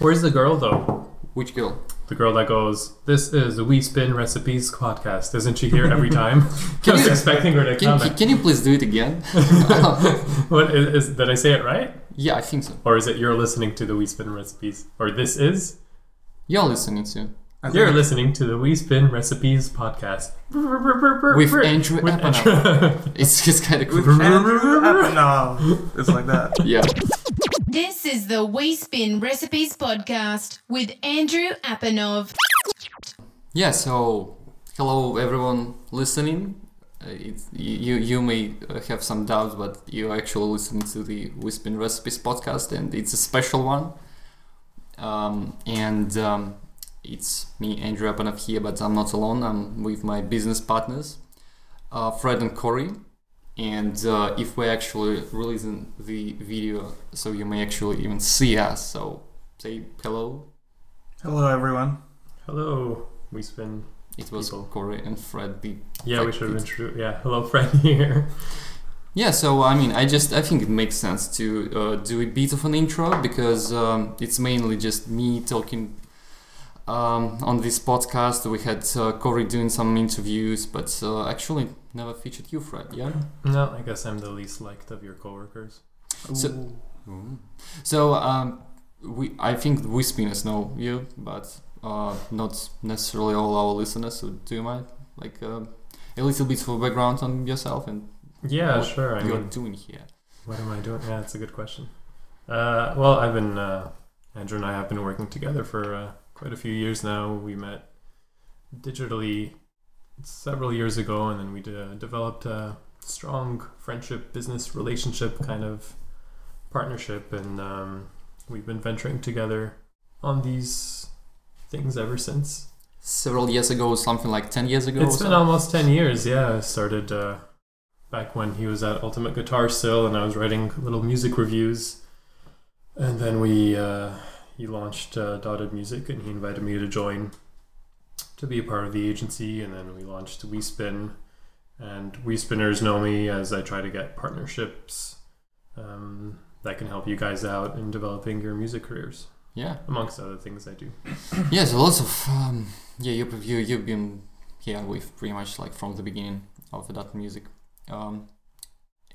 Where's the girl though? Which girl? The girl that goes, "This is the We Spin Recipes podcast." Isn't she here every time? I was you- expecting her to Can, comment. can, can you please do it again? what is, is? Did I say it right? yeah, I think so. Or is it you're listening to the We Spin Recipes? Or this is? You're listening to I You're listening to the We Spin Recipes podcast with Andrew With Andrew- It's just kind of With cool. Andrew Apanov. It's like that. Yeah. This is the We Spin Recipes podcast with Andrew Apanov. Yeah. So, hello everyone listening. Uh, it's, you you may uh, have some doubts, but you're actually listening to the We Spin Recipes podcast, and it's a special one. Um, and um, it's me, Andrew Apanov here, but I'm not alone. I'm with my business partners, uh, Fred and Corey. And uh, if we're actually releasing the video, so you may actually even see us. So say hello. Hello, everyone. Hello, We Spin. It was People. Corey and Fred. The Yeah, we should have introduced. Yeah, hello, Fred here. Yeah, so I mean, I just I think it makes sense to uh, do a bit of an intro because um, it's mainly just me talking um, on this podcast. We had uh, Corey doing some interviews, but uh, actually never featured you, Fred. Yeah. No, I guess I'm the least liked of your coworkers. So- So um, we I think we spinners know you, but uh, not necessarily all our listeners. So do you mind like uh, a little bit of background on yourself and Yeah, what sure. I you're mean, doing here? what am I doing? Yeah, that's a good question. Uh, well, I've been uh, Andrew and I have been working together for uh, quite a few years now. We met digitally several years ago, and then we de- developed a strong friendship, business relationship kind of partnership, and um, we've been venturing together on these things ever since. Several years ago, something like ten years ago. It's been so? almost 10 years, yeah. I started uh, back when he was at Ultimate Guitar still, and I was writing little music reviews. And then we, uh, he launched uh, Dotted Music, and he invited me to join to be a part of the agency. And then we launched We Spin, and We Spinners know me as I try to get partnerships um, that can help you guys out in developing your music careers, Yeah. amongst other things I do. Yeah, so lots of um, yeah, you you you've been here with pretty much like from the beginning of Dotted Music, um,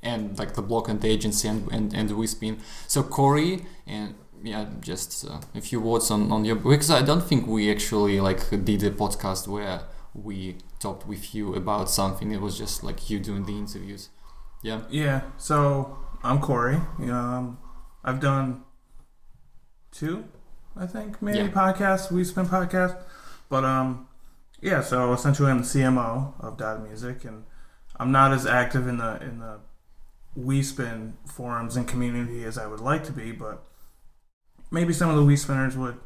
and like the block and the agency and and and the. So Corey and yeah, just uh, a few words on on your because I don't think we actually like did a podcast where we talked with you about something. It was just like you doing the interviews. Yeah. Yeah, so I'm Corey. Um, I've done two, I think, maybe Yeah. podcasts. We spin podcast, but um, yeah. So essentially, I'm the CMO of Dotted Music, and I'm not as active in the in the We Spin forums and community as I would like to be, but maybe some of the We Spinners would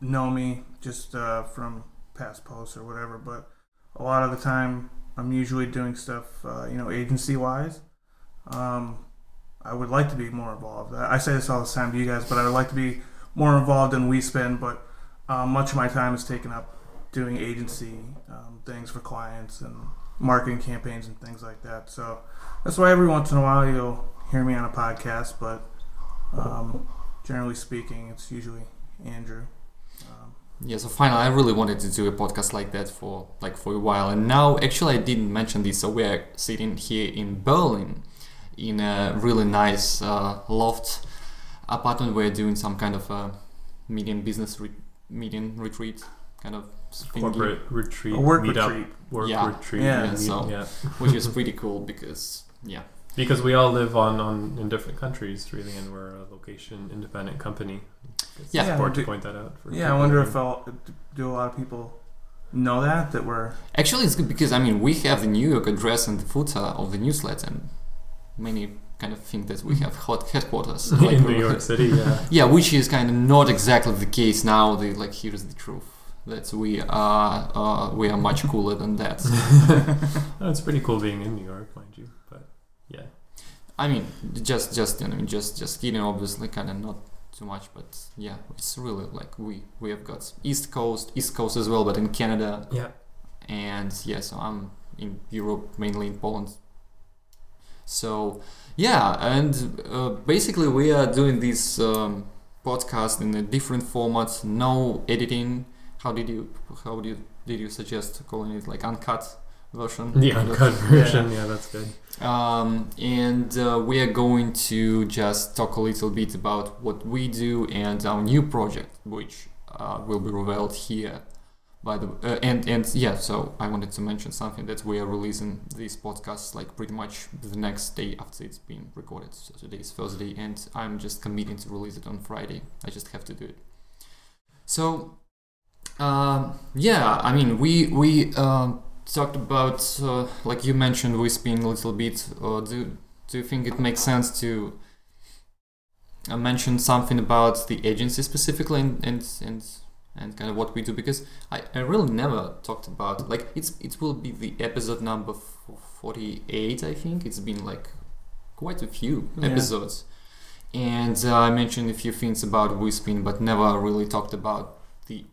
know me just uh, from past posts or whatever. But a lot of the time, I'm usually doing stuff, uh, you know, agency wise. Um, I would like to be more involved. I say this all the time to you guys, but I would like to be more involved in WeSpin. But uh, much of my time is taken up doing agency um, things for clients and marketing campaigns and things like that. So that's why every once in a while you'll hear me on a podcast. But um, generally speaking, it's usually Andrew. Um, Yeah, so finally, I really wanted to do a podcast like that for like for a while, and now actually I didn't mention this. So we're sitting here in Berlin, in a really nice uh, loft apartment. We're doing some kind of a medium business re- medium retreat kind of thingy, Corporate retreat, a work meetup, retreat. work Yeah. retreat. Yeah, meet- so- yeah. which is pretty cool because yeah, Because we all live on, on in different countries, really, and we're a location independent company. It's Yeah. important Yeah, to point that out. For Yeah, I wonder if I'll, do a lot of people know that that we're actually it's good because I mean we have the New York address and the footer of the newsletter, and many kind of think that we have hot headquarters like, in New York City. Yeah, Yeah, which is kind of not exactly the case now. The like here's the truth that we are uh, we are much cooler than that. no, it's pretty cool being in New York, mind you. But yeah, I mean, just just you know, just just kidding. Obviously, kind of not too much, but yeah, it's really like we we have got East Coast, East Coast as well, but in Canada, yeah, and yeah, so I'm in Europe, mainly in Poland. So yeah, and uh, basically we are doing this um, podcast in a different format, no editing. How did you how did you did you suggest calling it like uncut version? The uncut version, yeah, that's good. Um, and uh, we are going to just talk a little bit about what we do and our new project, which uh, will be revealed here. By the uh, and and yeah, so I wanted to mention something that we are releasing these podcasts like pretty much the next day after it's been recorded. So today is Thursday, and I'm just committing to release it on Friday. I just have to do it. So, um, yeah, I mean, we we um, talked about uh, like you mentioned we spin a little bit uh, do do you think it makes sense to uh, mention something about the agency specifically and and and, and kind of what we do? Because I, I really never talked about like it's it will be the episode number 48 I think. It's been like quite a few Yeah. episodes. And uh, I mentioned a few things about WeSpin but never really talked about the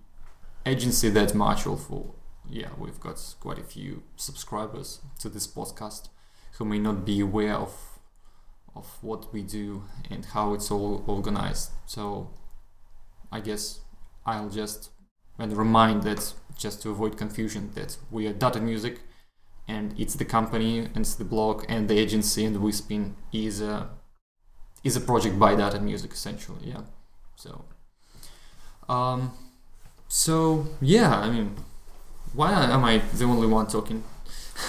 agency that much or for yeah, we've got quite a few subscribers to this podcast who may not be aware of of what we do and how it's all organized. So I guess I'll just and remind that just to avoid confusion that we are Dotted Music and it's the company and it's the blog and the agency and WeSpin is a is a project by Dotted Music essentially, yeah. So um so yeah, I mean why am I the only one talking?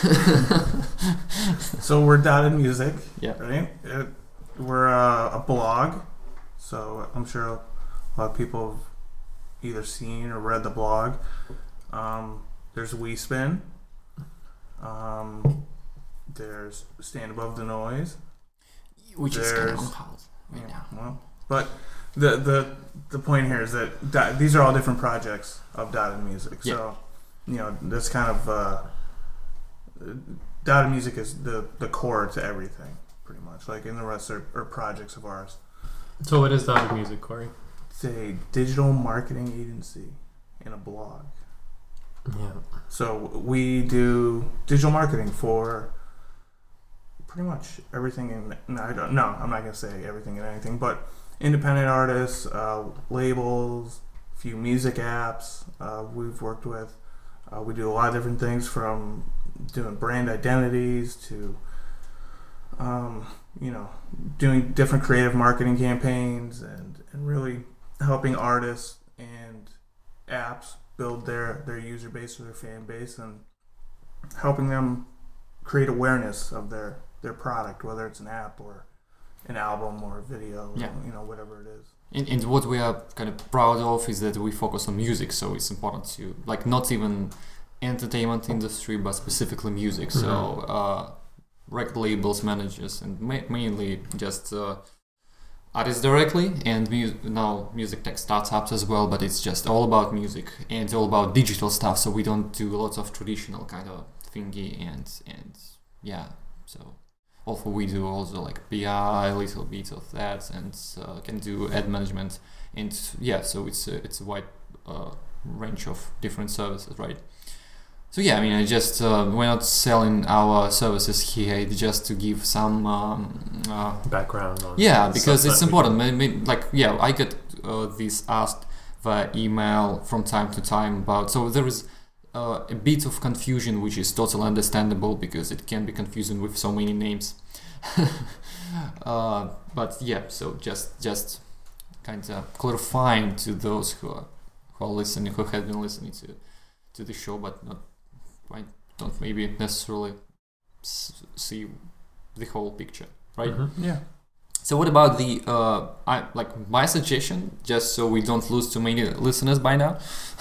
So we're Dotted Music, Yeah. right? It, we're uh, a blog, so I'm sure a lot of people have either seen or read the blog. Um, there's WeSpin. Um, there's Stand Above the Noise. Which is kind of There's- on right now. Well, but the the the point here is that Dot- these are all different projects of Dotted Music. So you know this kind of uh, Dotted Music is the the core to everything, pretty much. Like, in the rest are, are projects of ours. So what is Dotted Music, Corey? It's a digital marketing agency and a blog. Yeah. So we do digital marketing for pretty much everything. In no, I don't. No, I'm not gonna say everything and anything, but independent artists, uh, labels, few music apps uh, we've worked with. Uh, we do a lot of different things from doing brand identities to, um, you know, doing different creative marketing campaigns and, and really helping artists and apps build their, their user base or their fan base and helping them create awareness of their, their product, whether it's an app or an album or a video, Yeah. you know, whatever it is. And, and what we are kind of proud of is that we focus on music, so it's important to like not even entertainment industry, but specifically music. So uh, record labels, managers, and ma- mainly just uh, artists directly, and mu- now music tech startups as well. But it's just all about music and all about digital stuff. So we don't do lots of traditional kind of thingy and and yeah. So also we do also like BI, a little bit of that, and uh, can do ad management, and yeah, so it's a, it's a wide uh, range of different services, right? So yeah, I mean, I just uh, we're not selling our services here, it's just to give some um, uh, Background on. yeah, because it's important. Maybe, like, yeah, I get uh, this asked via email from time to time about. So there is uh, a bit of confusion, which is totally understandable because it can be confusing with so many names. uh, but yeah, so just just kind of clarifying to those who are who are listening, who have been listening to to the show, but not I don't maybe necessarily s- see the whole picture, right? Mhm. Yeah. So what about the uh, I like my suggestion, just so we don't lose too many listeners by now,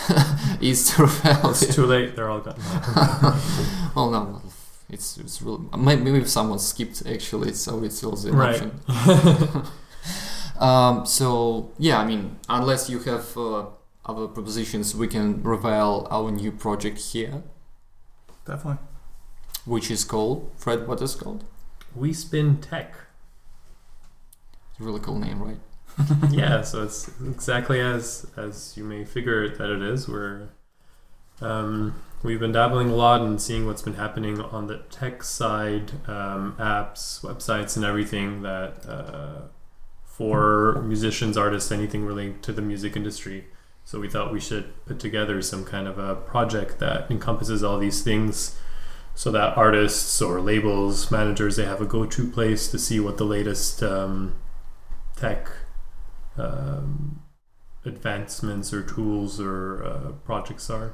is to reveal. It's too late. They're all gone. well, no, it's it's really maybe if someone skipped actually, so it's also an Right. option. um, so yeah, I mean, unless you have uh, other propositions, we can reveal our new project here, Definitely. which is called Fred. What is called? we spin tech. It's a really cool name, right? yeah, so it's exactly as as you may figure that it is. We're um, we've been dabbling a lot and seeing what's been happening on the tech side, um, apps, websites, and everything that uh, for musicians, artists, anything related to the music industry. So we thought we should put together some kind of a project that encompasses all these things so that artists or labels, managers, they have a go to place to see what the latest um, tech um, advancements or tools or uh, projects are.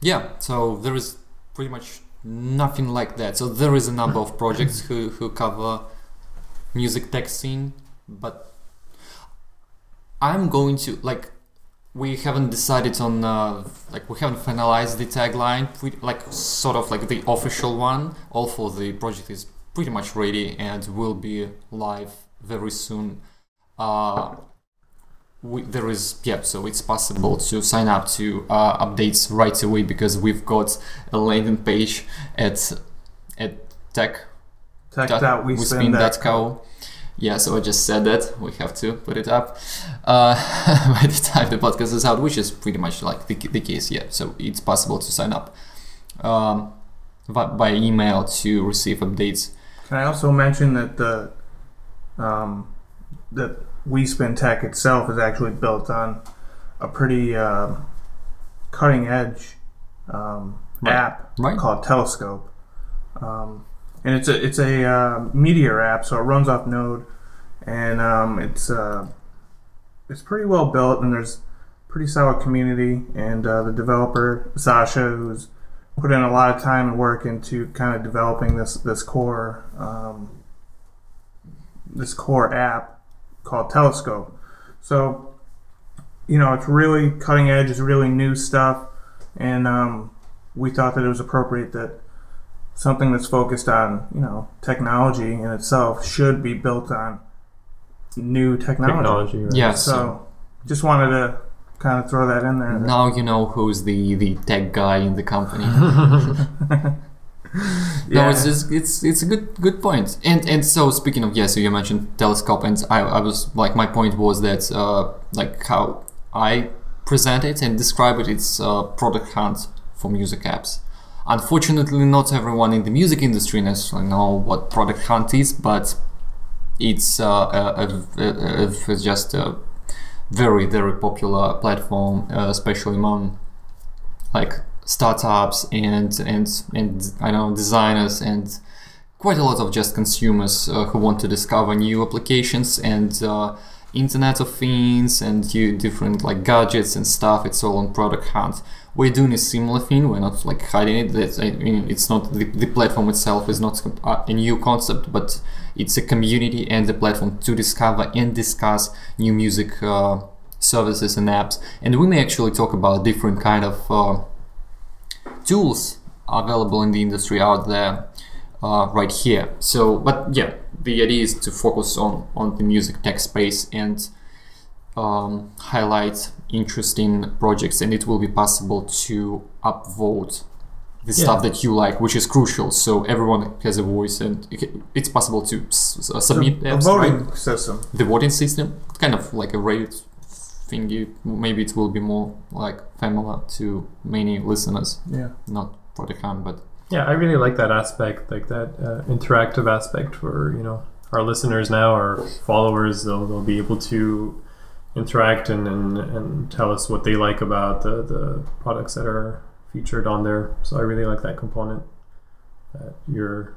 Yeah, so there is pretty much nothing like that. So there is a number of projects who, who cover music tech scene, but I'm going to like we haven't decided on uh, like we haven't finalized the tagline pre- like sort of like the official one all for the project is pretty much ready and will be live very soon uh, we, there is yeah so it's possible to sign up to uh, updates right away because we've got a landing page at at tech tech.wespin.co yeah, so I just said that we have to put it up uh, by the time the podcast is out, which is pretty much like the, the case. Yeah, so it's possible to sign up um, by email to receive updates. Can I also mention that the um, that WeSpin Tech itself is actually built on a pretty uh, cutting edge um, right. app right. called Telescope. Um, and it's a it's a uh, Meteor app, so it runs off Node, and um, it's uh, it's pretty well built, and there's pretty solid community, and uh, the developer Sacha, who's put in a lot of time and work into kind of developing this this core um, this core app called Telescope. So, you know, it's really cutting edge, it's really new stuff, and um, we thought that it was appropriate that something that's focused on you know technology in itself should be built on new technology. Technology, right? Yeah. So, just wanted to kind of throw that in there. Now you know who's the the tech guy in the company. No, Yeah. it's just, it's it's a good good point. And and so speaking of yeah, so you mentioned telescope, and I, I was like my point was that uh, like how I present it and describe it, it's a product hunt for music apps. Unfortunately, not everyone in the music industry necessarily know what product hunt is, but it's uh, a, a, a, a, just a very very popular platform, uh, especially among like startups and and and I know designers and quite a lot of just consumers uh, who want to discover new applications and uh, Internet of Things and you different like gadgets and stuff. It's all on Product Hunt. We're doing a similar thing. We're not like hiding it. That I mean, it's not the, the platform itself is not a a new concept, but it's a community and a platform to discover and discuss new music uh, services and apps. And we may actually talk about different kind of uh, tools available in the industry out there uh, right here. So, but yeah, the idea is to focus on on the music tech space and um, highlight interesting projects, and it will be possible to upvote the Yeah. stuff that you like, which is crucial. So everyone has a voice, and it's possible to s- s- submit a apps, voting right? system. the voting system, kind of like a rate thingy. Maybe it will be more like familiar to many listeners, Yeah. not for the Hunt, but Yeah, I really like that aspect, like that uh, interactive aspect for you know our listeners now, our followers. They'll they'll be able to interact and, and, and tell us what they like about the, the products that are featured on there. So I really like that component. That your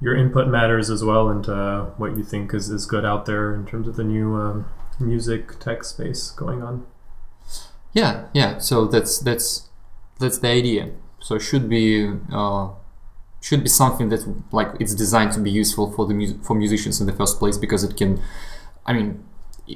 your input matters as well into what you think is, is good out there in terms of the new um, music tech space going on. Yeah, yeah. So that's that's that's the idea. So it should be uh, should be something that like it's designed to be useful for the mu- for musicians in the first place because it can. I mean,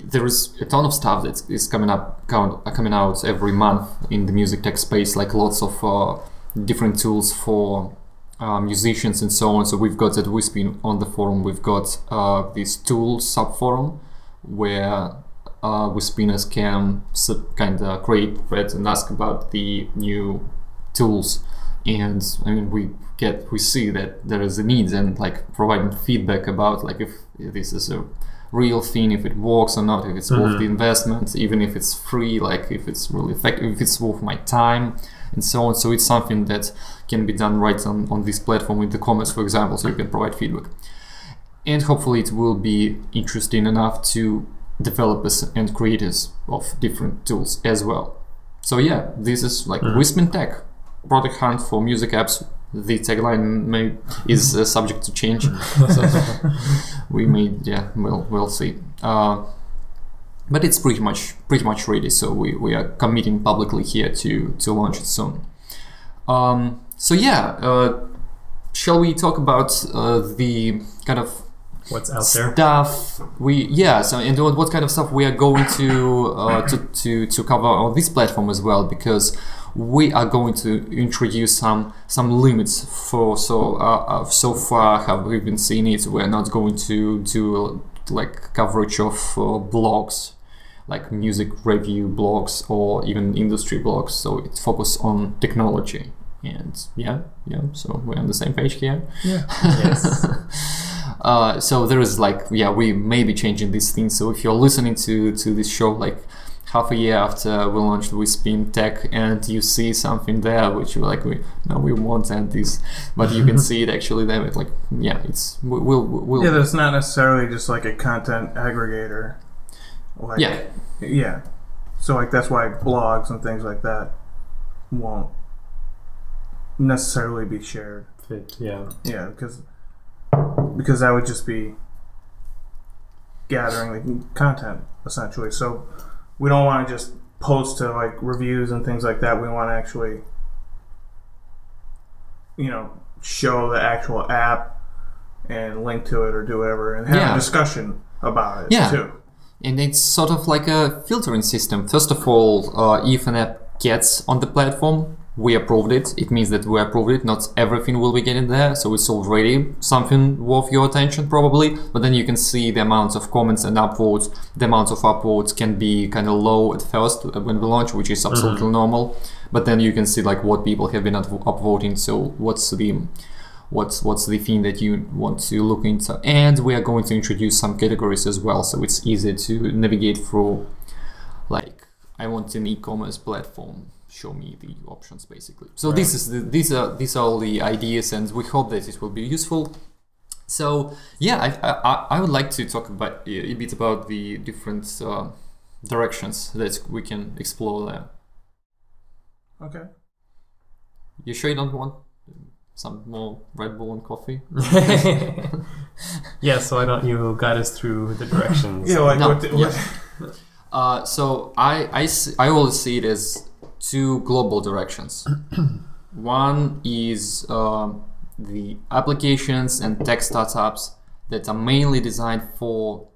there is a ton of stuff that is coming up coming out every month in the music tech space, like lots of uh, different tools for uh, musicians and so on. So we've got at WeSpin on the forum, we've got uh, this tools sub forum where uh, WeSpinners can sub- kind of create threads and ask about the new tools. And I mean, we get we see that there is a need and like providing feedback about like if this is a real thing, if it works or not, if it's worth Mhm. the investment, even if it's free, like if it's really effective, if it's worth my time, and so on. So it's something that can be done right on, on this platform with the comments, for example, so you can provide feedback. And hopefully it will be interesting enough to developers and creators of different tools as well. So yeah, this is like Mhm. WeSpin Tech, product hunt for music apps. The tagline may is uh, subject to change. so we may yeah we'll we'll see. Uh, but it's pretty much pretty much ready. So we, we are committing publicly here to to launch it soon. Um, so yeah, uh, shall we talk about uh, the kind of What's out there? stuff we yeah so and what, what kind of stuff we are going to uh, to, to to cover on this platform as well because we are going to introduce some some limits for so uh, uh, so far have we been seeing it we're not going to do like coverage of uh, blogs like music review blogs or even industry blogs so it's focused on technology and yeah yeah so we're on the same page here Yeah. yes. Uh, so there is like yeah we may be changing these things so if you're listening to to this show like half a year after we launched WeSpin tech and you see something there which you're like we no we won't add this but you can see it actually there It's like yeah it's we- we'll we'll Yeah, that's not necessarily just like a content aggregator. Like, yeah Yeah. So like that's why blogs and things like that won't necessarily be shared. Fit. Yeah. Yeah, because because that would just be gathering the content essentially. So we don't want to just post to like reviews and things like that. We want to actually you know show the actual app and link to it or do whatever and have Yeah. a discussion about it Yeah. too. and it's sort of like a filtering system. First of all, uh, if an app gets on the platform, we approved it. It means that we approved it. Not everything will be getting there, so it's already something worth your attention probably. But then you can see the amounts of comments and upvotes. The amounts of upvotes can be kind of low at first uh, when we launch, which is absolutely normal. But then you can see like what people have been upvoting. So what's the what's what's the thing that you want to look into and we are going to introduce some categories as well so it's easy to navigate through like i want an e-commerce platform show me the options basically. So this is the, these are these are all the ideas and we hope that it will be useful. So yeah i i, I would like to talk about a bit about the different uh, directions that we can explore there. Okay. you sure you don't want some more red bull and coffee? Yeah. So why don't you guide us through the directions? Yeah, like No, what, the, what Uh, so I, I, see, I always see it as two global directions. One is um the applications and tech startups that are mainly designed for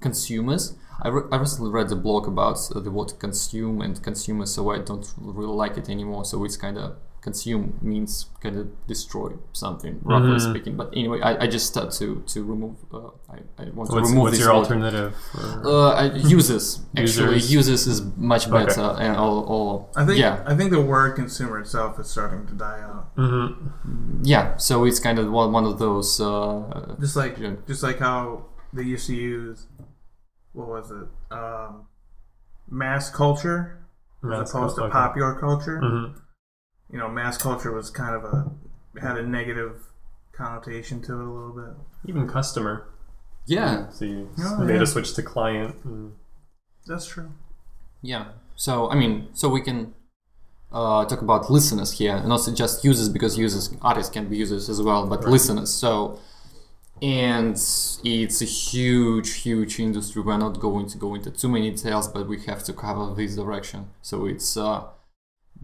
consumers. I, re- I recently read a blog about uh, the word consume and consumer, so I don't really like it anymore. So it's kind of consume means kind of destroy something, roughly Mhm. speaking. But anyway, I, I just start to to remove. Uh, I, I want to remove what's this your word. alternative? For, Uh, I- users actually Users. users is much Okay. better and or, or I think yeah I think the word consumer itself is starting to die out. Mhm. yeah so it's kind of one, one of those uh, Just like Yeah. just like how they used to use what was it? Um, mass culture as Mass opposed to culture. popular culture. Mhm. You know, mass culture was kind of a had a negative connotation to it a little bit. Even customer. yeah So you Oh, made yeah. a switch to client. and- That's true. yeah so I mean so we can uh, talk about listeners here and also just users because users artists can be users as well but Right. listeners so and it's a huge huge industry we're not going to go into too many details but we have to cover this direction so it's uh,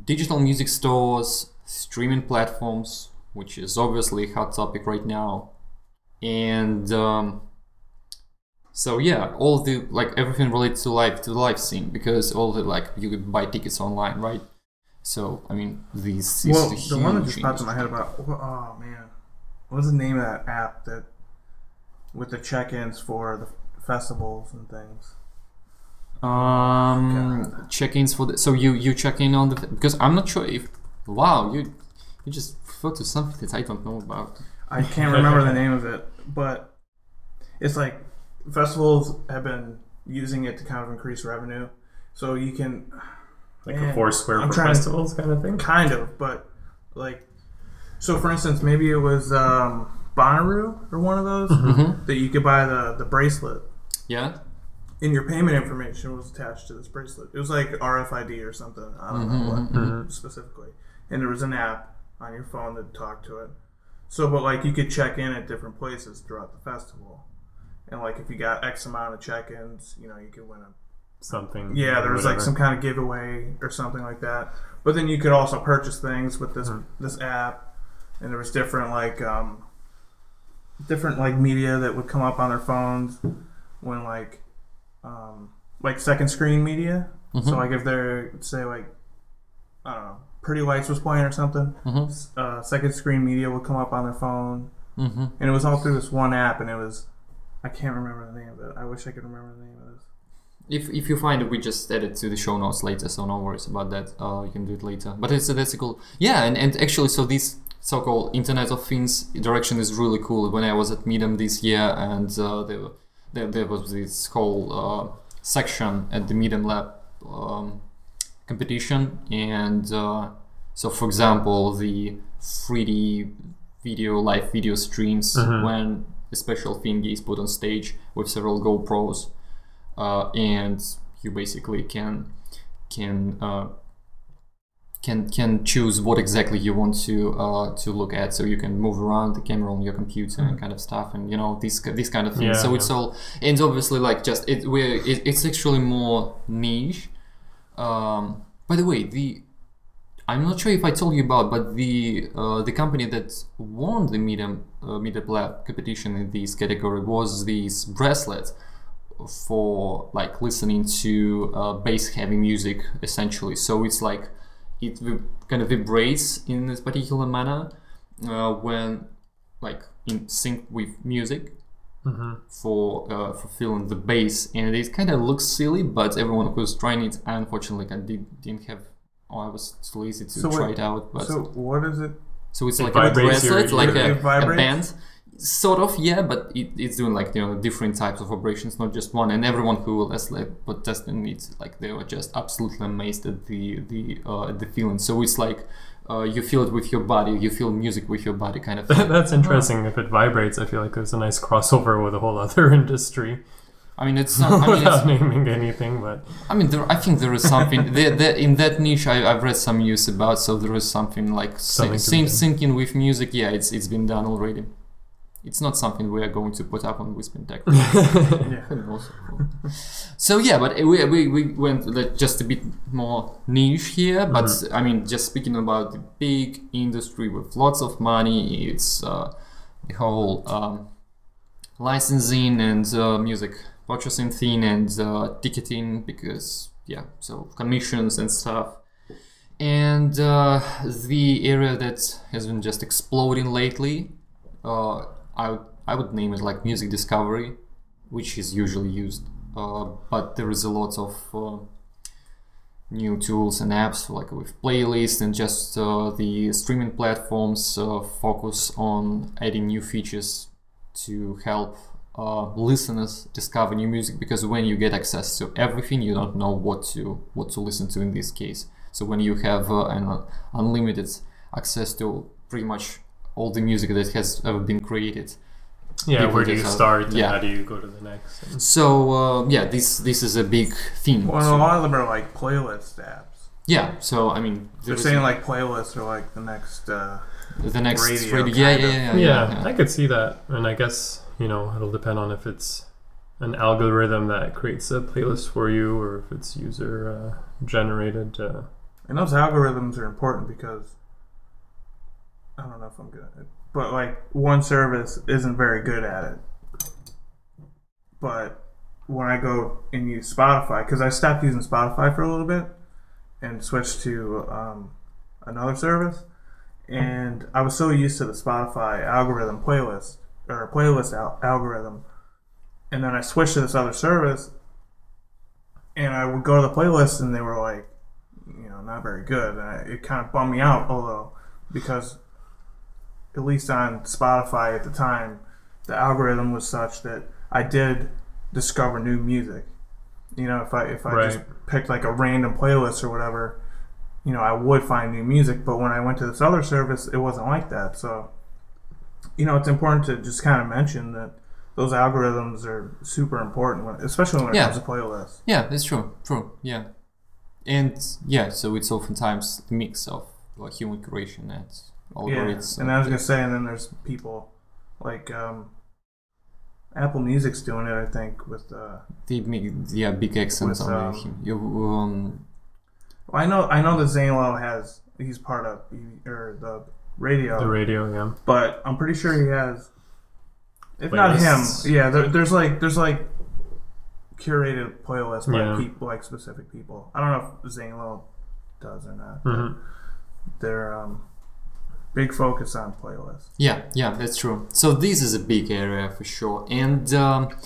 digital music stores streaming platforms which is obviously a hot topic right now. And um, so yeah all the like everything related to live to the live scene because all the like you could buy tickets online right? So i mean this is well, the one that just popped in my head about oh man, what's the name of that app that with the check-ins for the festivals and things? Um, check-ins for the so you you check in on the because I'm not sure if wow you you just refer to something that I don't know about. I can't remember the name of it, but it's like festivals have been using it to kind of increase revenue. So you can Like Man, a Foursquare I'm for trying to- festivals kind of thing. kind of, but like so for instance, maybe it was um, Bonnaroo or one of those Mhm. that you could buy the the bracelet, Yeah. And your payment information was attached to this bracelet. It was like RFID or something. I don't Mhm, know what mhm. specifically. And there was an app on your phone that talked to it. So, but like you could check in at different places throughout the festival, and like if you got X amount of check-ins, you know, you could win a Something. yeah, there was like some kind of giveaway or something like that. But then you could also purchase things with this Mhm. this app, and there was different like um, different like media that would come up on their phones when like um, like second screen media. Mhm. So like if they're say like I don't know, Pretty Lights was playing or something, Mhm. uh, second screen media would come up on their phone, Mhm. and it was all through this one app, and it was I can't remember the name of it. I wish I could remember the name of this. If, if you find it, we just add it to the show notes later, so no worries about that. Uh, you can do it later. But it's that's a cool. Yeah, and, and actually, so this so-called Internet of Things direction is really cool. When I was at Midem this year, and uh, there, there there was this whole uh, section at the Midem Lab um, competition, and uh, so for example, the 3D video live video streams Mhm. when a special thing is put on stage with several GoPros uh, and you basically can can uh, can can choose what exactly you want to uh, to look at. So you can move around the camera on your computer and kind of stuff, and you know these these kind of things. Yeah, so it's all and obviously like just it we're it, it's actually more niche. Um, by the way, the I'm not sure if I told you about, but the uh, the company that won the Midem uh, Lab competition in this category was this bracelet for like listening to uh, bass heavy music essentially. So it's like it vib- kind of vibrates in this particular manner uh, when like in sync with music Mhm. for uh, for feeling the bass, and it kind of looks silly, but everyone who's trying it, unfortunately I did, didn't have. Oh, I was too lazy to So try wait, it out, but So what is it? so it's It like a bracelet, like a, a band, sort of, yeah. But it, it's doing like you know different types of operations not just one. And everyone who was like put testing it, like they were just absolutely amazed at the the uh, the feeling. So it's like uh, you feel it with your body, you feel music with your body, kind of. Thing. That's interesting. If it vibrates, I feel like there's a nice crossover with a whole other industry. I mean, it's not. I mean, Without naming anything, but I mean, there, I think there is something there, there, in that niche. I, I've read some news about, so there is something like Something syn- syncing with music. Yeah, it's it's been done already. It's not something we are going to put up on WeSpin Tech. Yeah. So yeah, but we, we, we went like, just a bit more niche here. But Mm-hmm. I mean, just speaking about the big industry with lots of money, it's uh, the whole um, licensing and uh, music purchasing thing and uh, ticketing because yeah, so commissions and stuff. And uh, the area that has been just exploding lately, uh, I would I would name it like music discovery, which is usually used. Uh, but there is a lot of uh, new tools and apps like with playlists and just uh, the streaming platforms uh, focus on adding new features to help uh, listeners discover new music because when you get access to everything you don't know what to what to listen to in this case so when you have uh, an unlimited access to pretty much all the music that has ever been created yeah, People where do you just have- start and yeah. how do you go to the next? And- so uh, yeah this this is a big theme Well, So- a lot of them are like playlist apps. yeah so i mean They're there's saying like playlists are like the next. Uh, the next radio, radio, yeah, kind yeah, of. yeah, yeah, yeah, I could see that, and I guess you know it'll depend on if it's an algorithm that creates a playlist for you or if it's user uh, generated. Uh, and those algorithms are important because I don't know if I'm good at it, but like one service isn't very good at it. But when I go and use Spotify, because I stopped using Spotify for a little bit and switched to um, another service, and I was so used to the Spotify algorithm playlist or playlist al- algorithm, and then I switched to this other service, and I would go to the playlist, and they were like, you know, not very good, and I, it kind of bummed me out, although because at least on Spotify at the time, the algorithm was such that I did discover new music. You know, if I if I just picked like a random playlist or whatever, you know, I would find new music. But when I went to this other service, it wasn't like that. So, you know, it's important to just kind of mention that those algorithms are super important, when, especially when it Yeah. comes to playlists. Yeah, that's true. True. Yeah, and yeah, so it's oftentimes a mix of like human creation and Yeah, algorithms. and I was gonna say, and then there's people like um, Apple Music's doing it. I think with uh, the yeah big accents With, on um, him. You, um, I know I know that Zane Lowe has he's part of or the radio, The radio, yeah. but I'm pretty sure he has. If not him, yeah. There, there's like there's like curated playlists by Yeah. people like specific people. I don't know if Zane Lowe does or not. but hmm They're um, big focus on playlists. Yeah, yeah, that's true. So this is a big area for sure, and um,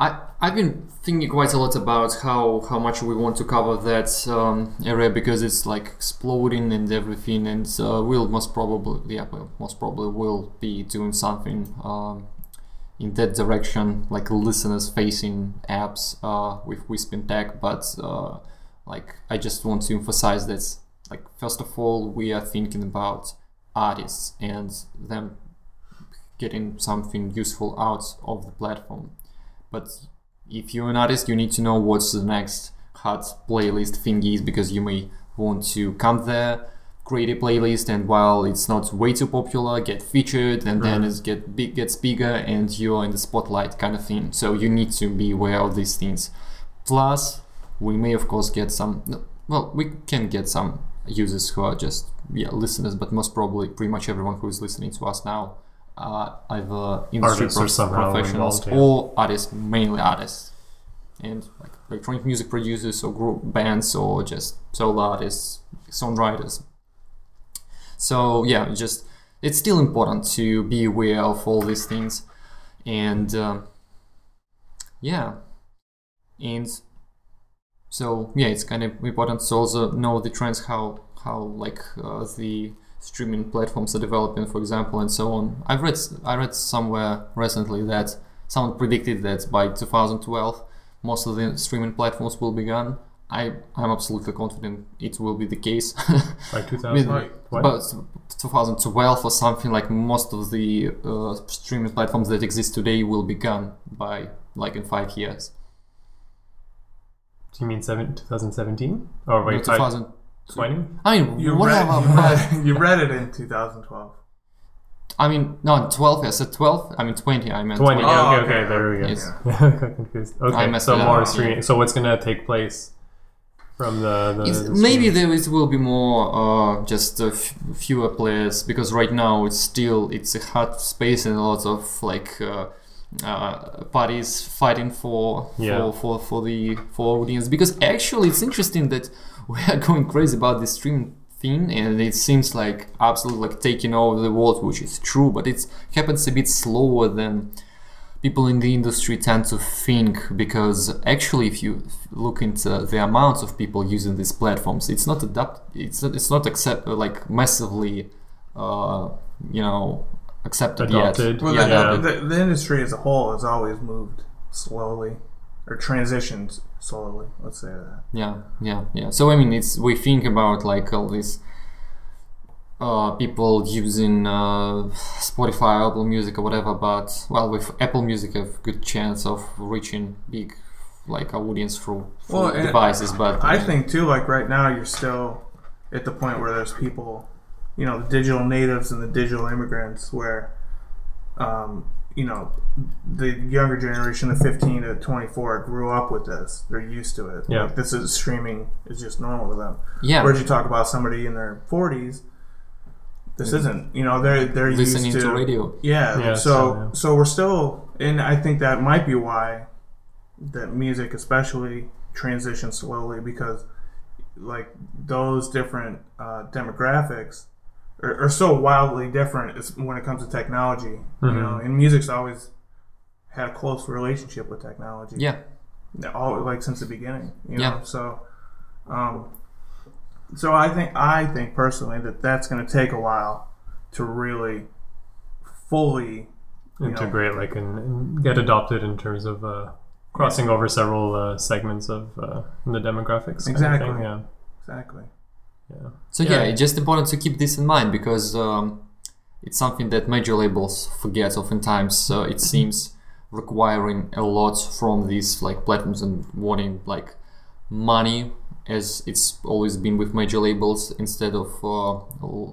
I I've been thinking quite a lot about how how much we want to cover that um, area because it's like exploding and everything, and uh, we'll most probably yeah most probably will be doing something um, in that direction, like listeners facing apps uh, with WeSpin Tech, but uh, like I just want to emphasize that like first of all we are thinking about artists and them getting something useful out of the platform. But if you're an artist, you need to know what's the next hot playlist thing is because you may want to come there, create a playlist, and while it's not way too popular, get featured, and then it get big, gets bigger, and you're in the spotlight kind of thing. So you need to be aware of these things. Plus, we may of course get some. Well, we can get some users who are just yeah listeners, but most probably pretty much everyone who is listening to us now are either industry prof- professionals involved, yeah. or artists, mainly artists, and like electronic music producers or group bands or just solo artists, songwriters. So yeah, just it's still important to be aware of all these things, and um, yeah, and so yeah, it's kind of important to also know the trends, how how like uh, the streaming platforms are developing, for example, and so on. I've read I read somewhere recently that someone predicted that by 2012 most of the streaming platforms will be gone. I I'm absolutely confident it will be the case. By With- 2000. what? But 2012 or something like most of the uh, streaming platforms that exist today will be gone by like in five years. Do you mean seven, 2017? Oh, No, wait, 2000. 20? I mean, You whatever. read, you, but- read, you read it in 2012. I mean, no, 12. I said 12. I mean 20. I meant 20. 20. Oh, okay, okay. okay, there we go. Yes. I got confused. Okay, so it up, more yeah. streaming. So what's gonna take place from the, the, the maybe streaming? there is, will be more uh, just a f- fewer players because right now it's still it's a hot space and a lot of like uh, uh, parties fighting for Yeah. for, for for the for audience because actually it's interesting that we are going crazy about this streaming thing and it seems like absolutely like taking over the world which is true but it happens a bit slower than people in the industry tend to think because actually if you look into the amounts of people using these platforms it's not adapt it's not, it's not accept like massively uh, you know accepted Adopted. yet Well, yeah, the, adopted. the, the industry as a whole has always moved slowly or transitioned slowly. Let's say that. yeah yeah yeah so i mean it's we think about like all these uh, people using uh, spotify apple music or whatever but well with apple music have good chance of reaching big like audience through, through Well, devices but I uh, think too, like right now, you're still at the point where there's people, you know, the digital natives and the digital immigrants, where, um, you know, the younger generation, the 15 to 24, grew up with this. They're used to it. Yeah. Like, this is streaming is just normal to them. yeah Whereas you talk about somebody in their 40s, this isn't. You know, they're they're listening used to, to radio Yeah. Yeah, so so, yeah. so we're still, and I think that might be why that music, especially, transitions slowly because, like, those different uh, demographics are, are so wildly different when it comes to technology. You Mhm. know, and music's always had a close relationship with technology. yeah All like since the beginning. You Yeah. know, so. Um, so I think I think personally that that's going to take a while to really fully you know, integrate like and, and get adopted in terms of uh, crossing over several uh, segments of uh, the demographics. kind of Exactly. thing, Yeah. exactly. Yeah. So yeah, it's just important to keep this in mind because um, it's something that major labels forget oftentimes. Uh, it seems requiring a lot from these like platforms and wanting like money as it's always been with major labels instead of uh,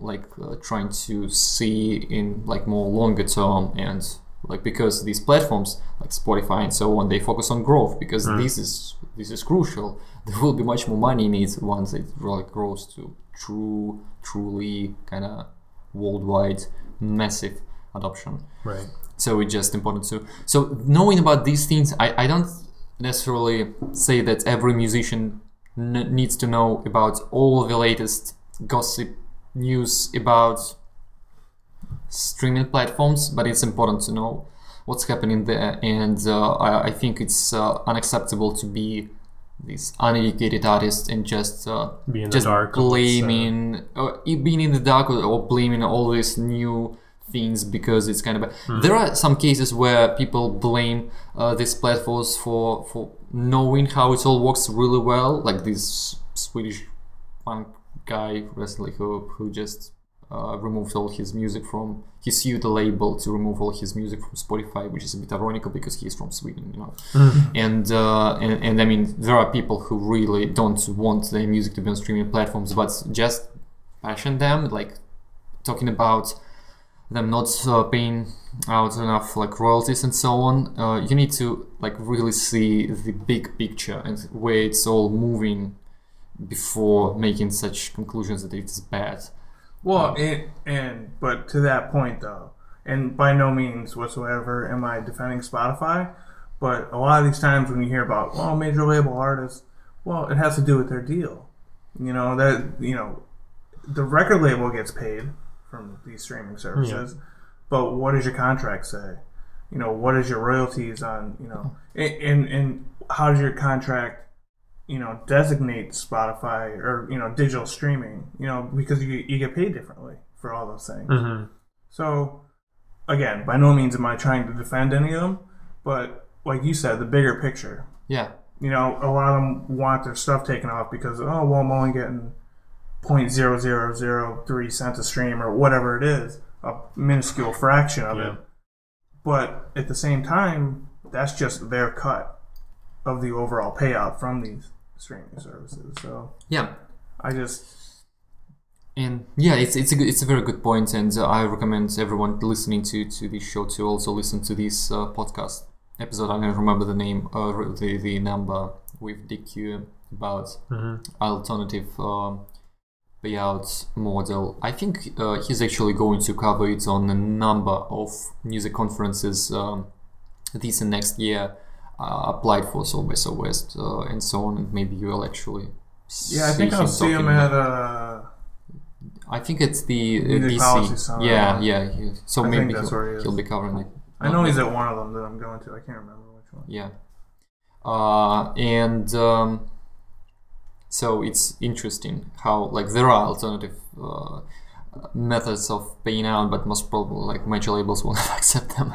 like uh, trying to see in like more longer term and like because these platforms like Spotify and so on they focus on growth because this is this is crucial there will be much more money in it once it really grows to true truly kind of worldwide massive adoption Right. so it's just important to so knowing about these things i, I don't necessarily say that every musician n- needs to know about all the latest gossip news about streaming platforms but it's important to know what's happening there and uh, I, I think it's uh, unacceptable to be this uneducated artists and just uh, Be in the just dark blaming uh, being in the dark or, or blaming all these new things because it's kind of Hmm. there are some cases where people blame uh, these platforms for for knowing how it all works really well like this swedish punk guy recently who who just uh, removed all his music from he sued the label to remove all his music from spotify which is a bit ironical because he's from sweden you know and, uh, and and I mean there are people who really don't want their music to be on streaming platforms, but just passion them, like talking about them not uh, paying out enough like royalties and so on. Uh, you need to like really see the big picture and where it's all moving before making such conclusions that it's bad. Well, it, and but to that point though, and by no means whatsoever am I defending Spotify, but a lot of these times when you hear about well major label artists, well it has to do with their deal. You know that you know the record label gets paid from these streaming services, but what does your contract say? You know what is your royalties on you know oh. and and, and how does your contract you know designate Spotify or you know digital streaming you know because you you get paid differently for all those things. hmm So again, by no means am I trying to defend any of them, but like you said, the bigger picture. Yeah, You know, a lot of them want their stuff taken off because oh well, I'm only getting point zero zero zero three cents a stream or whatever it is, a minuscule fraction of Yeah. it. But at the same time, that's just their cut of the overall payout from these streaming services. So yeah. I just And yeah, it's it's a good, it's a very good point, and uh, I recommend everyone listening to to this show to also listen to this uh, podcast episode. I don't remember the name, uh, the the number with DQ about hmm alternative um, payout model. I think uh, he's actually going to cover it on a number of music conferences um, this and next year. Uh, applied for South by Southwest uh, and so on, and maybe you will actually. yeah, I think I'll see him at uh I think it's the uh, DC. Summit. Yeah, yeah. So I maybe he'll, he he'll be covering it. I know he's at one of them that I'm going to. I can't remember which one. Yeah. Uh, and um, so it's interesting how like there are alternative uh, methods of paying out, but most probably like major labels will not accept them.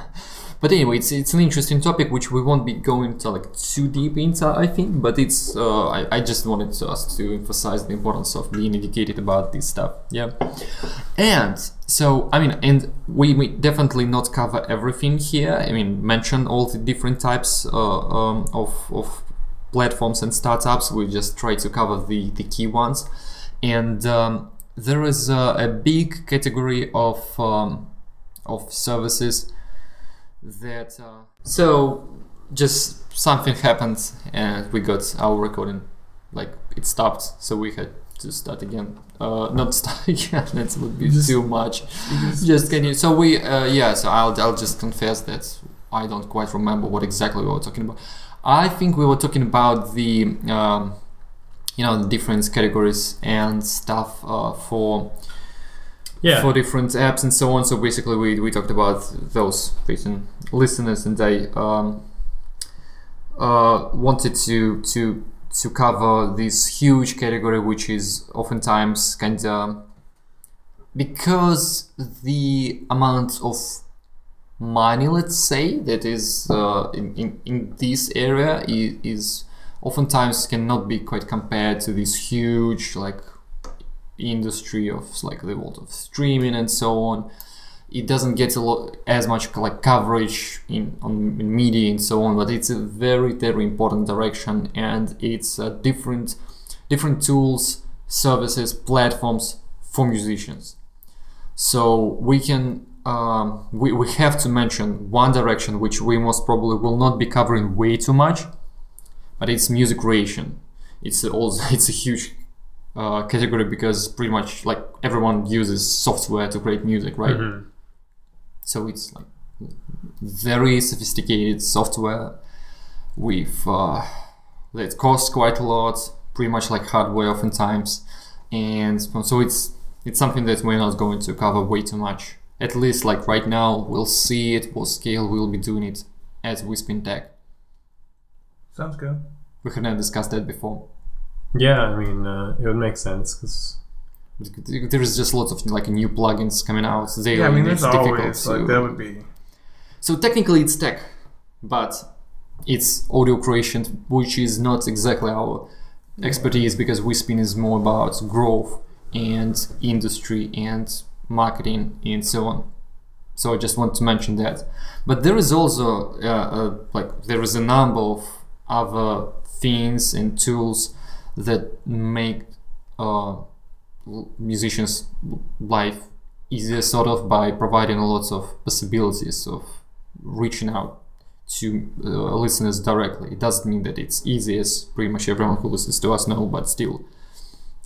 But anyway, it's it's an interesting topic which we won't be going to like too deep into, I think. But it's uh, I, I just wanted to us to emphasize the importance of being educated about this stuff. Yeah. And so, I mean, and we, we definitely not cover everything here. I mean, mention all the different types uh, um, of, of platforms and startups. We just try to cover the, the key ones. And um, there is a, a big category of, um, of services that. Uh, so, just something happened and we got our recording, like, it stopped. So we had to start again. Uh, not start again. That would be Just- too much. Just can you? So we, uh, yeah. So I'll I'll just confess that I don't quite remember what exactly we were talking about. I think we were talking about the, um, you know, the different categories and stuff uh, for Yeah. for different apps and so on. So basically, we, we talked about those listen, listeners, and I um, uh, wanted to to to cover this huge category, which is oftentimes kind of because the amount of money, let's say, that is uh, in, in in this area is, is oftentimes cannot be quite compared to this huge like industry of like the world of streaming and so on it doesn't get a lot as much like coverage in on in media and so on but it's a very very important direction and it's uh, different different tools services platforms for musicians. So we can um, we, we have to mention one direction which we most probably will not be covering way too much but it's music creation. It's also it's a huge uh, category because pretty much like everyone uses software to create music right? Mhm. So it's like very sophisticated software with uh, that costs quite a lot pretty much like hardware oftentimes. And so it's it's something that we're not going to cover way too much. At least like right now we'll see it we'll scale we'll be doing it as we spin tech. Sounds good. we have never discussed that before. Yeah, I mean, uh, it would make sense because there's just lots of like new plugins coming out daily Yeah, I mean, there's always to like that would be. So technically it's tech, but it's audio creation, which is not exactly our expertise because WeSpin is more about growth and industry and marketing and so on. So I just want to mention that. But there is also uh, uh, like there is a number of other things and tools that make uh, musicians' life easier, sort of by providing a lots of possibilities of reaching out to uh, listeners directly. It doesn't mean that it's easy, as pretty much everyone who listens to us know, but still.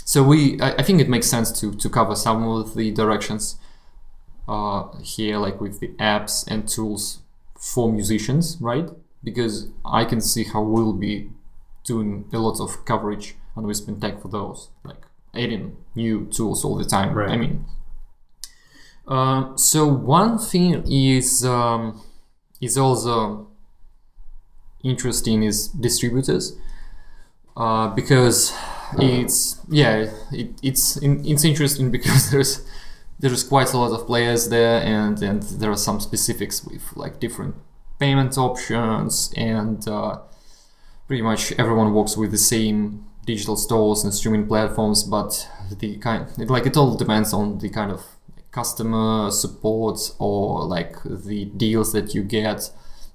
So we, I, I think it makes sense to to cover some of the directions uh, here, like with the apps and tools for musicians, right? Because I can see how we'll be doing a lot of coverage on WeSpin Tech for those, like adding new tools all the time. Right. I mean, uh, so one thing is um, is also interesting is distributors uh, because it's yeah it, it's in, it's interesting because there's there's quite a lot of players there and and there are some specifics with like different payment options and uh, pretty much everyone works with the same digital stores and streaming platforms but the kind it, like it all depends on the kind of customer support or like the deals that you get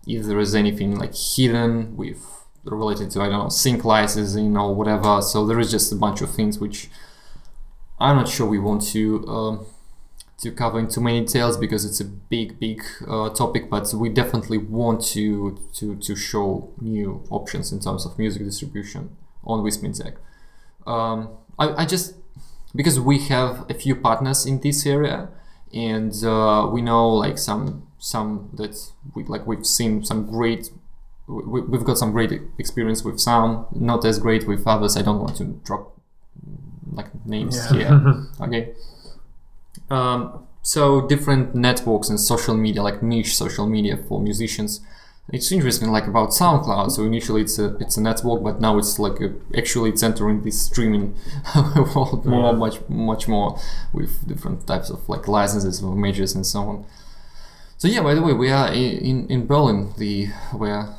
if there is anything like hidden with related to I don't know sync licensing or whatever. So there is just a bunch of things which I'm not sure we want to um, to cover in too many details because it's a big big uh, topic. But we definitely want to to to show new options in terms of music distribution on WeSpin Tech. Um, I, I just because we have a few partners in this area and uh, we know like some some that we like we've seen some great we, we've got some great experience with some not as great with others i don't want to drop like names Yeah. here okay um, so different networks and social media like niche social media for musicians it's interesting like about soundcloud so initially it's a it's a network but now it's like a, actually it's entering this streaming world more Yeah. much much more with different types of like licenses for majors and so on so yeah by the way we are in in berlin the where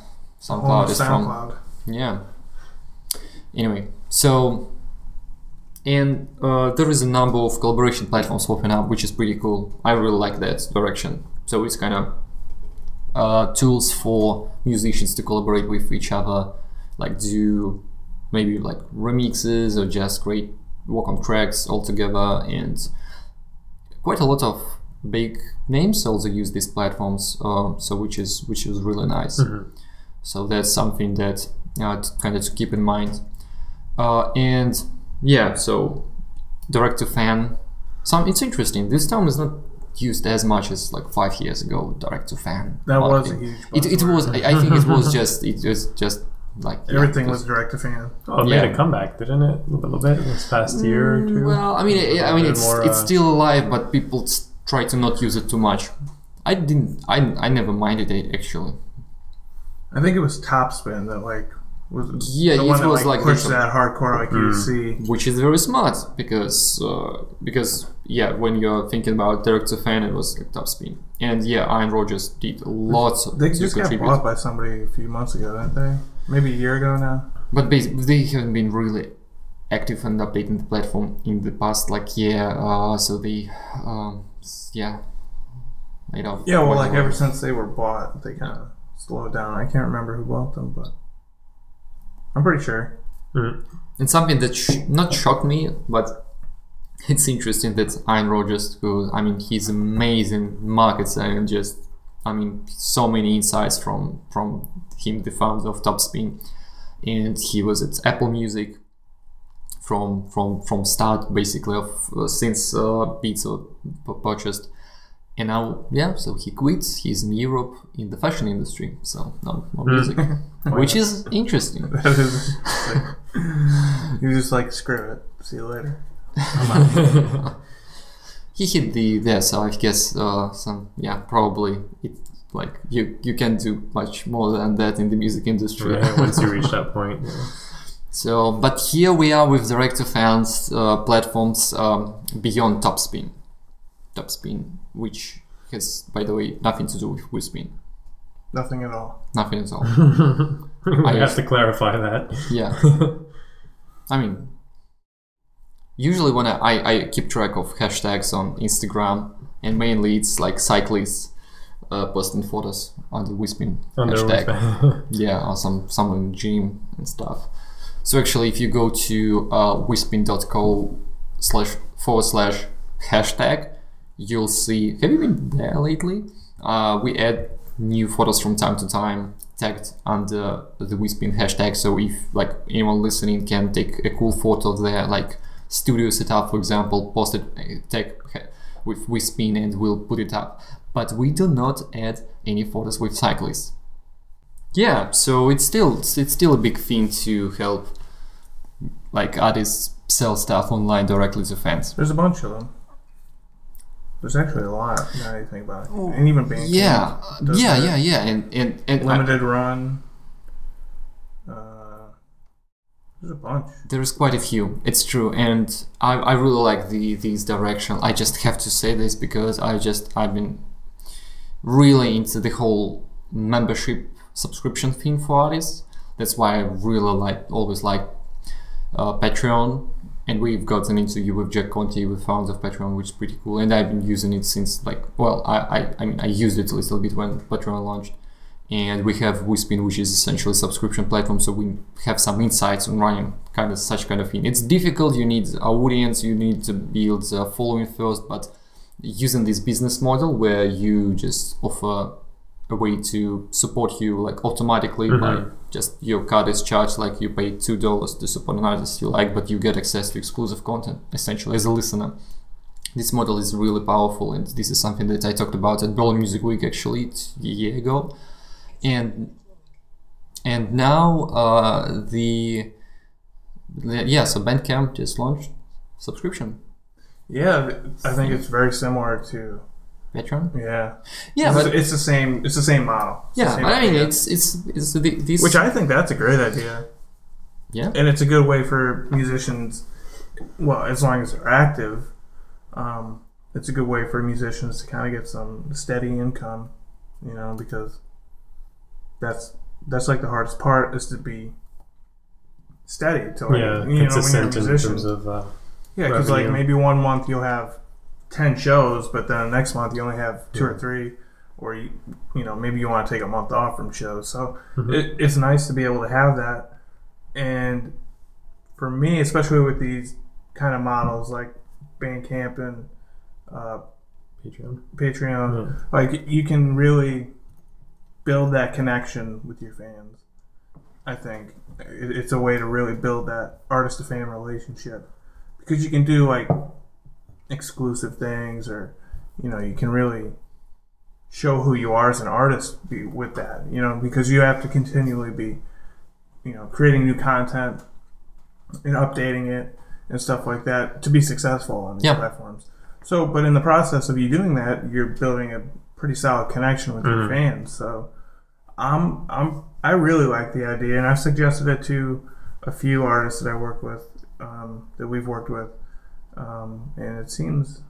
soundcloud is from yeah. Anyway, so and uh, there is a number of collaboration platforms popping up, which is pretty cool. I really like that direction. So it's kind of uh, tools for musicians to collaborate with each other, like do maybe like remixes or just create work on tracks all together. And quite a lot of big names also use these platforms. Uh, so which is which is really nice. Mhm. So that's something that uh, kind of to keep in mind. Uh, and yeah, so direct to fan. Some it's interesting. This term is not used as much as like five years ago. Direct to fan. That was a huge. It, it was. I, I think it was just. It was just like Everything it was direct to fan. Oh, it Yeah. made a comeback, didn't it? A little bit this past year or two. Well, I mean, I, I mean, it's more, it's uh, still alive, but people s- try to not use it too much. I didn't. I I never minded it actually. I think it was Topspin that like was Yeah, it one that was like, like pushed that hardcore like you see. which is very smart because uh, because yeah when you're thinking about direct to fan it was like Topspin and yeah Ian Rogers did lots of They just got bought by somebody a few months ago, didn't they? Maybe a year ago now. but basically they haven't been really active and updating the platform in the past like year uh, so they um, yeah you know. Yeah, well, like ever since they were bought, they kind of slowed down. I can't remember who bought them, but I'm pretty sure. Mm. And something that sh- not shocked me, but it's interesting that Ian Rogers, who I mean, he's amazing marketer and just, I mean, so many insights from from him, the founder of Topspin, and he was at Apple Music from from from start basically of uh, since uh, Beats were purchased. And now, yeah, so he quits. He's in Europe in the fashion industry, so no, no music, which is interesting. That is like, you just like screw it. See you later. he hit the there so i guess uh, some yeah probably it like you you can do much more than that in the music industry Yeah, once you reach that point. yeah. so but here we are with direct to fans uh, platforms um, beyond topspin topspin which has by the way nothing to do with WeSpin. Nothing at all. nothing at all I I- have to clarify that. yeah i mean usually when I, I, I keep track of hashtags on instagram and mainly it's like cyclists uh, posting photos under WeSpin Under hashtag yeah or some someone in gym and stuff so actually if you go to uh, wespin.co slash forward slash hashtag you'll see have you been there lately? Uh, we add new photos from time to time tagged under the WeSpin hashtag so if like anyone listening can take a cool photo of their like studio setup for example post it uh, tag with WeSpin and we'll put it up. But we do not add any photos with cyclists. Yeah so it's still it's still a big thing to help like artists sell stuff online directly to fans. There's a bunch of them. There's actually a lot now you think about it. And even Bandcamp. yeah yeah yeah yeah and and, and I- Limited run. Uh, there's a bunch. There's quite a few. It's true, and I, I really like the these direction. I just have to say this because I just I've been really into the whole membership subscription thing for artists. That's why I really like always like uh, Patreon, and we've gotten into you with Jack Conte, with founder of Patreon, which is pretty cool. And I've been using it since like well, I I, I mean I used it a little bit when Patreon launched and we have WeSpin, which is essentially a subscription platform. So we have some insights on running kind of such kind of thing. It's difficult. You need an audience. You need to build following first. But using this business model where you just offer a way to support you like automatically by just your card is charged like you pay two dollars to support an artist you like, but you get access to exclusive content essentially as a listener. This model is really powerful and this is something that i talked about at berlin music week actually a year ago. And and now uh, the, the yeah so bandcamp just launched. Subscription. Yeah, I think it's very similar to patreon yeah. yeah it's, but it's the same. It's the same model. It's yeah same but i mean idea. it's it's it's the, this which I think that's a great idea, yeah and it's a good way for musicians. Well, as long as they're active, um, it's a good way for musicians to kind of get some steady income. You know, because that's that's like the hardest part is to be steady to like, yeah, you know when you're a consistent in musician. terms of uh, Yeah, because like maybe one month you'll have ten shows, but then the next month you only have two or three, or you you know maybe you want to take a month off from shows. So Mhm. it, it's nice to be able to have that. And for me, especially with these kind of models like Bandcamp and uh, Patreon. Patreon, Yeah. like you can really build that connection with your fans. I think it, it's a way to really build that artist to fan relationship because you can do like exclusive things, or you know, you can really show who you are as an artist be, with that. You know, because you have to continually be, you know, creating new content and updating it and stuff like that to be successful on these Yeah. platforms. So, but in the process of you doing that, you're building a pretty solid connection with your Mhm. fans. So, I'm I'm I really like the idea, and I've suggested it to a few artists that I work with, um, that we've worked with, um, and it seems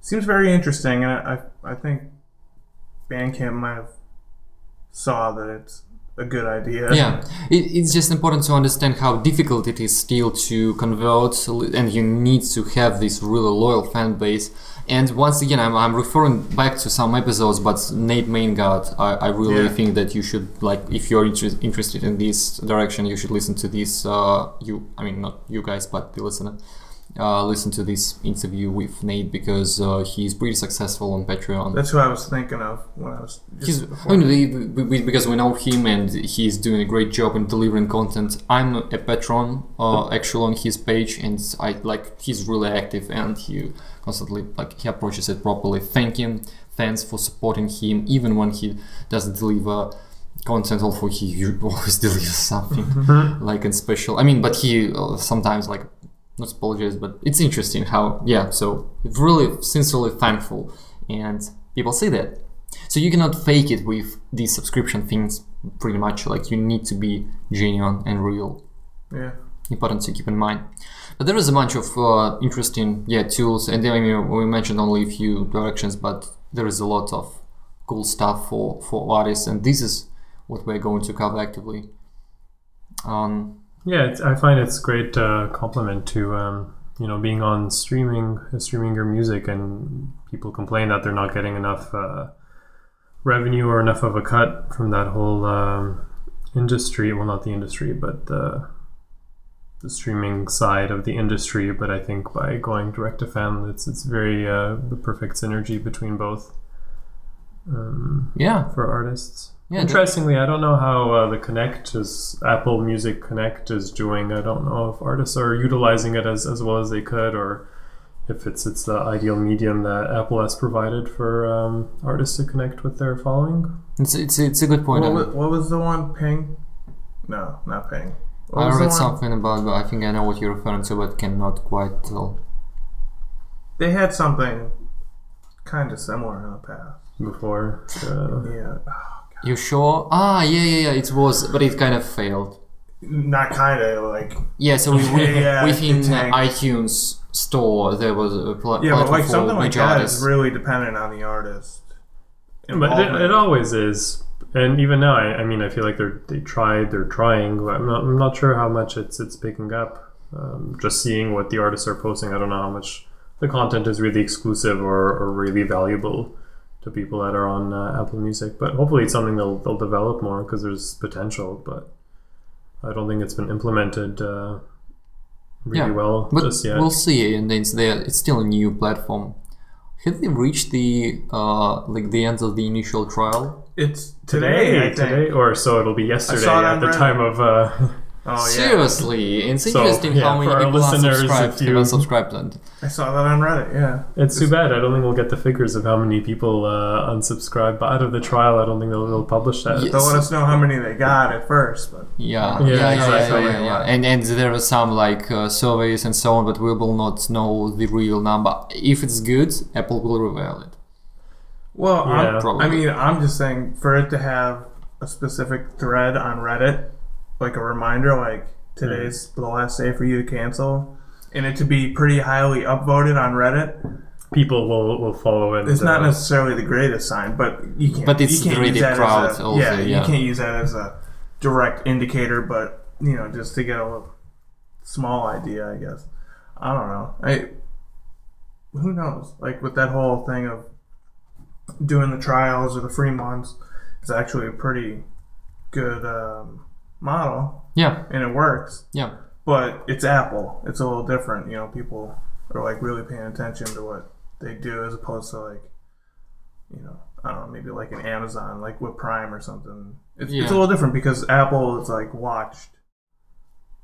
seems very interesting. And I I, I think Bandcamp might have saw that it's a good idea. yeah it, it's just important to understand how difficult it is still to convert and you need to have this really loyal fan base And once again, I'm, I'm referring back to some episodes, but Nate Maingard, I, I really Yeah. think that you should like if you're inter- interested in this direction, you should listen to this. Uh, you, I mean, not you guys, but the listener. Uh, listen to this interview with Nate because uh, he's pretty successful on Patreon. That's who I was thinking of when I was. Just He's, before. I mean, we, we, we- because we know him and he's doing a great job in delivering content. I'm a patron, uh, actually on his page, and I like he's really active and he constantly like he approaches it properly, Thank thanking fans for supporting him, even when he doesn't deliver content. Although he always delivers something like in special. I mean, but he uh, sometimes like not apologize, but it's interesting how yeah. So really sincerely thankful, and people say that. So you cannot fake it with these subscription things. Pretty much, like you need to be genuine and real. yeah. Important to keep in mind. But there is a bunch of uh, interesting yeah tools, and I mean we mentioned only a few directions, but there is a lot of cool stuff for for artists, and this is what we're going to cover actively. Um, Yeah, it's, I find it's great uh, compliment to um, you know being on streaming, streaming your music, and people complain that they're not getting enough uh, revenue or enough of a cut from that whole um, industry. Well, not the industry, but the the streaming side of the industry. But I think by going direct to fan, it's it's very uh, the perfect synergy between both um, yeah, for artists. Yeah. Interestingly, I don't know how uh, the Connect is Apple Music Connect is doing. I don't know if artists are utilizing it as, as well as they could, or if it's it's the ideal medium that Apple has provided for um, artists to connect with their following. It's, it's, it's a good point. What I, was, what was the one? Ping? No, not Ping. What I was the read one? something about, but I think I know what you're referring to, but cannot quite tell. They had something kind of similar in the past. Before, uh, Yeah. You sure? Ah, yeah, yeah, yeah. It was, but it kind of failed. Not kind of like. Yeah, so we, we, Yeah, within it iTunes store there was a pl- Yeah, but like something like major that artists. is really dependent on the artist. but it, it always is. And even now, I, I mean, I feel like they're they tried, they're trying. But I'm not, I'm not sure how much it's it's picking up. Um, just seeing what the artists are posting, I don't know how much the content is really exclusive or, or really valuable to people that are on uh, Apple Music. But hopefully, it's something they'll they'll develop more because there's potential. But I don't think it's been implemented uh, really Yeah, well but just yet. we'll see. And it's there. It's still a new platform. Have they reached the uh like the end of the initial trial? It's today, I think. today, or so it'll be yesterday at the Reddit. time of. Uh, Oh yeah, Seriously, it's So, interesting yeah, how many people listeners, unsubscribed if have you- unsubscribed and I saw that on Reddit. Yeah, It's too bad. I don't think we'll get the figures of how many people uh, unsubscribe. But out of the trial, I don't think they'll, they'll publish that. Yeah. they'll let us know how many they got at first, but Yeah, Yeah, yeah, yeah, yeah, exactly. yeah, yeah, And and there are some like uh, surveys and so on, but we will not know the real number. If it's good, Apple will reveal it. well, Yeah. I'm, I mean, I'm just saying for it to have a specific thread on Reddit, like a reminder, like today's the last day for you to cancel, and it to be pretty highly upvoted on Reddit, People will, will follow it. it's not uh, necessarily the greatest sign, but you can't. But it's you can't the use that crowd as a, also, yeah, yeah. you can't use that as a direct indicator, but you know, just to get a little small idea, I guess. I don't know. I who knows? Like with that whole thing of doing the trials or the free months, it's actually a pretty good um, model, Yeah, and it works. yeah, But it's Apple. It's a little different. You know, people are like really paying attention to what they do as opposed to like, you know, I don't know, maybe like an Amazon, like with Prime or something. It's, Yeah. it's a little different because Apple is like watched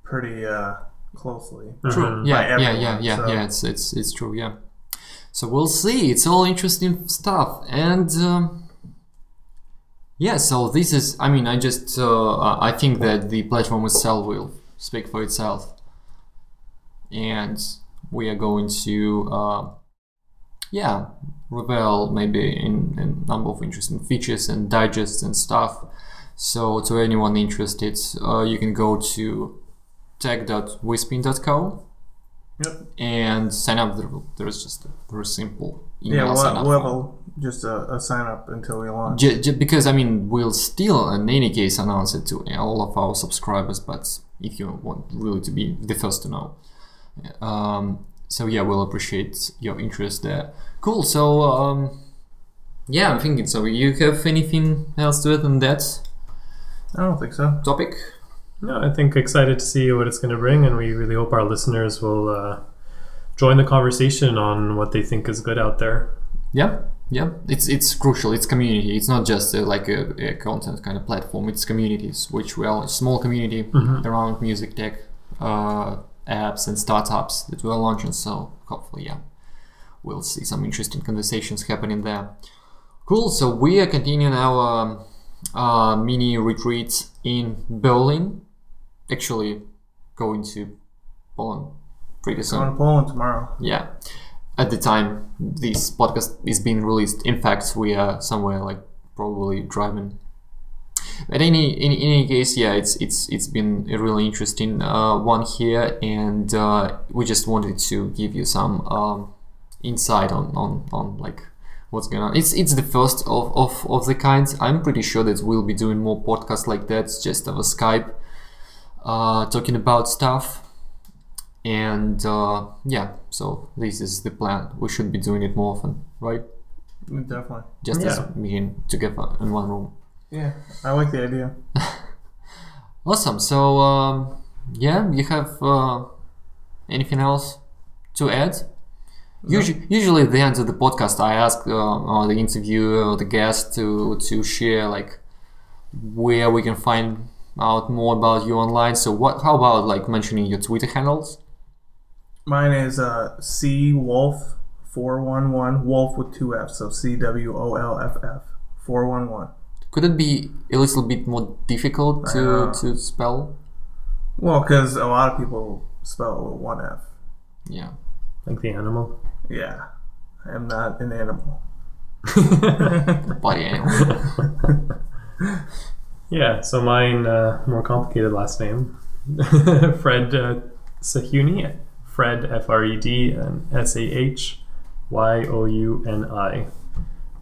pretty uh, closely. Mhm. yeah, by yeah, yeah, yeah, so- yeah. It's it's it's true. Yeah. So we'll see. It's all interesting stuff, and um, yeah. So this is. I mean, I just. Uh, I think that the platform itself will speak for itself, and we are going to. Uh, yeah, reveal maybe in a number of interesting features and digests and stuff. So to anyone interested, uh, you can go to tech.wespin.co Yep. and sign up. There's just a very simple Yeah, email sign we'll, up. We'll form. have a, just a, a sign up until we launch. J- j- because I mean, we'll still in any case announce it to all of our subscribers. But if you want really to be the first to know, um, so yeah, we'll appreciate your interest there. Cool. So um, yeah, I'm thinking. So you have anything else to add on that I don't think so. topic? No, I think excited to see what it's going to bring, and we really hope our listeners will uh, join the conversation on what they think is good out there. Yeah, yeah. It's it's crucial. It's community. It's not just uh, like a, a content kind of platform. It's communities, which we are a small community around music tech, uh, apps and startups that we're launching. So hopefully, yeah, we'll see some interesting conversations happening there. Cool. So we are continuing our uh, mini retreats in Berlin. Actually, going to Poland pretty soon. Going to Poland tomorrow. Yeah. At the time this podcast is being released, in fact, we are somewhere like probably driving. But any in, in any case, yeah, it's it's it's been a really interesting uh, one here, and uh, we just wanted to give you some um, insight on, on on like what's going on. It's it's the first of, of, of the kind. I'm pretty sure that we'll be doing more podcasts like that, just over Skype, uh, talking about stuff and uh, yeah so this is the plan. We should be doing it more often right? Definitely. just as Yeah. being together in one room. Yeah, I like the idea. awesome. So um, yeah you have uh, anything else to add? Usually, usually at the end of the podcast i ask uh, the interviewer or the guest to to share like where we can find out more about you online. So what how about like mentioning your twitter handles Mine is uh, C Wolf four one one Wolf with two F's, so C W O L F F four one one. Could it be a little bit more difficult to, know. to spell? Well, because a lot of people spell it with one F. Yeah. Like the animal. Yeah, I am not an animal. Body animal. Yeah, so mine, uh, more complicated last name. Fred uh, Sahyouni. Fred, F R E D, and S A H Y O U N I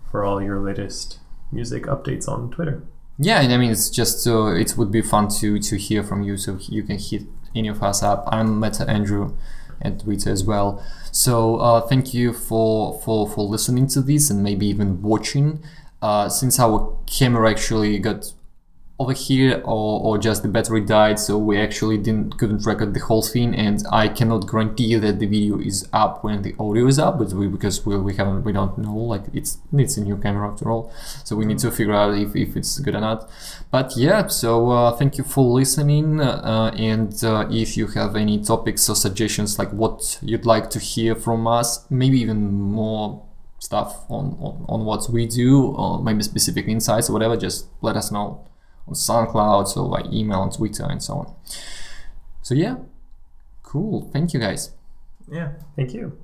for all your latest music updates on Twitter. yeah, and I mean, it's just uh, it would be fun to to hear from you, so you can hit any of us up. I'm Meta Andrew at Twitter as well. So uh, thank you for for for listening to this and maybe even watching. Uh, since our camera actually got over here or, or just the battery died so we actually didn't couldn't record the whole thing and I cannot guarantee that the video is up when the audio is up but we because we, we haven't we don't know like it's it's a new camera after all so we need to figure out if, if it's good or not. But yeah so uh, thank you for listening uh, and uh, if you have any topics or suggestions like what you'd like to hear from us maybe even more stuff on, on, on what we do or maybe specific insights or whatever just let us know on SoundCloud, so by email on Twitter and so on. So yeah, cool. Thank you guys. Yeah. Thank you.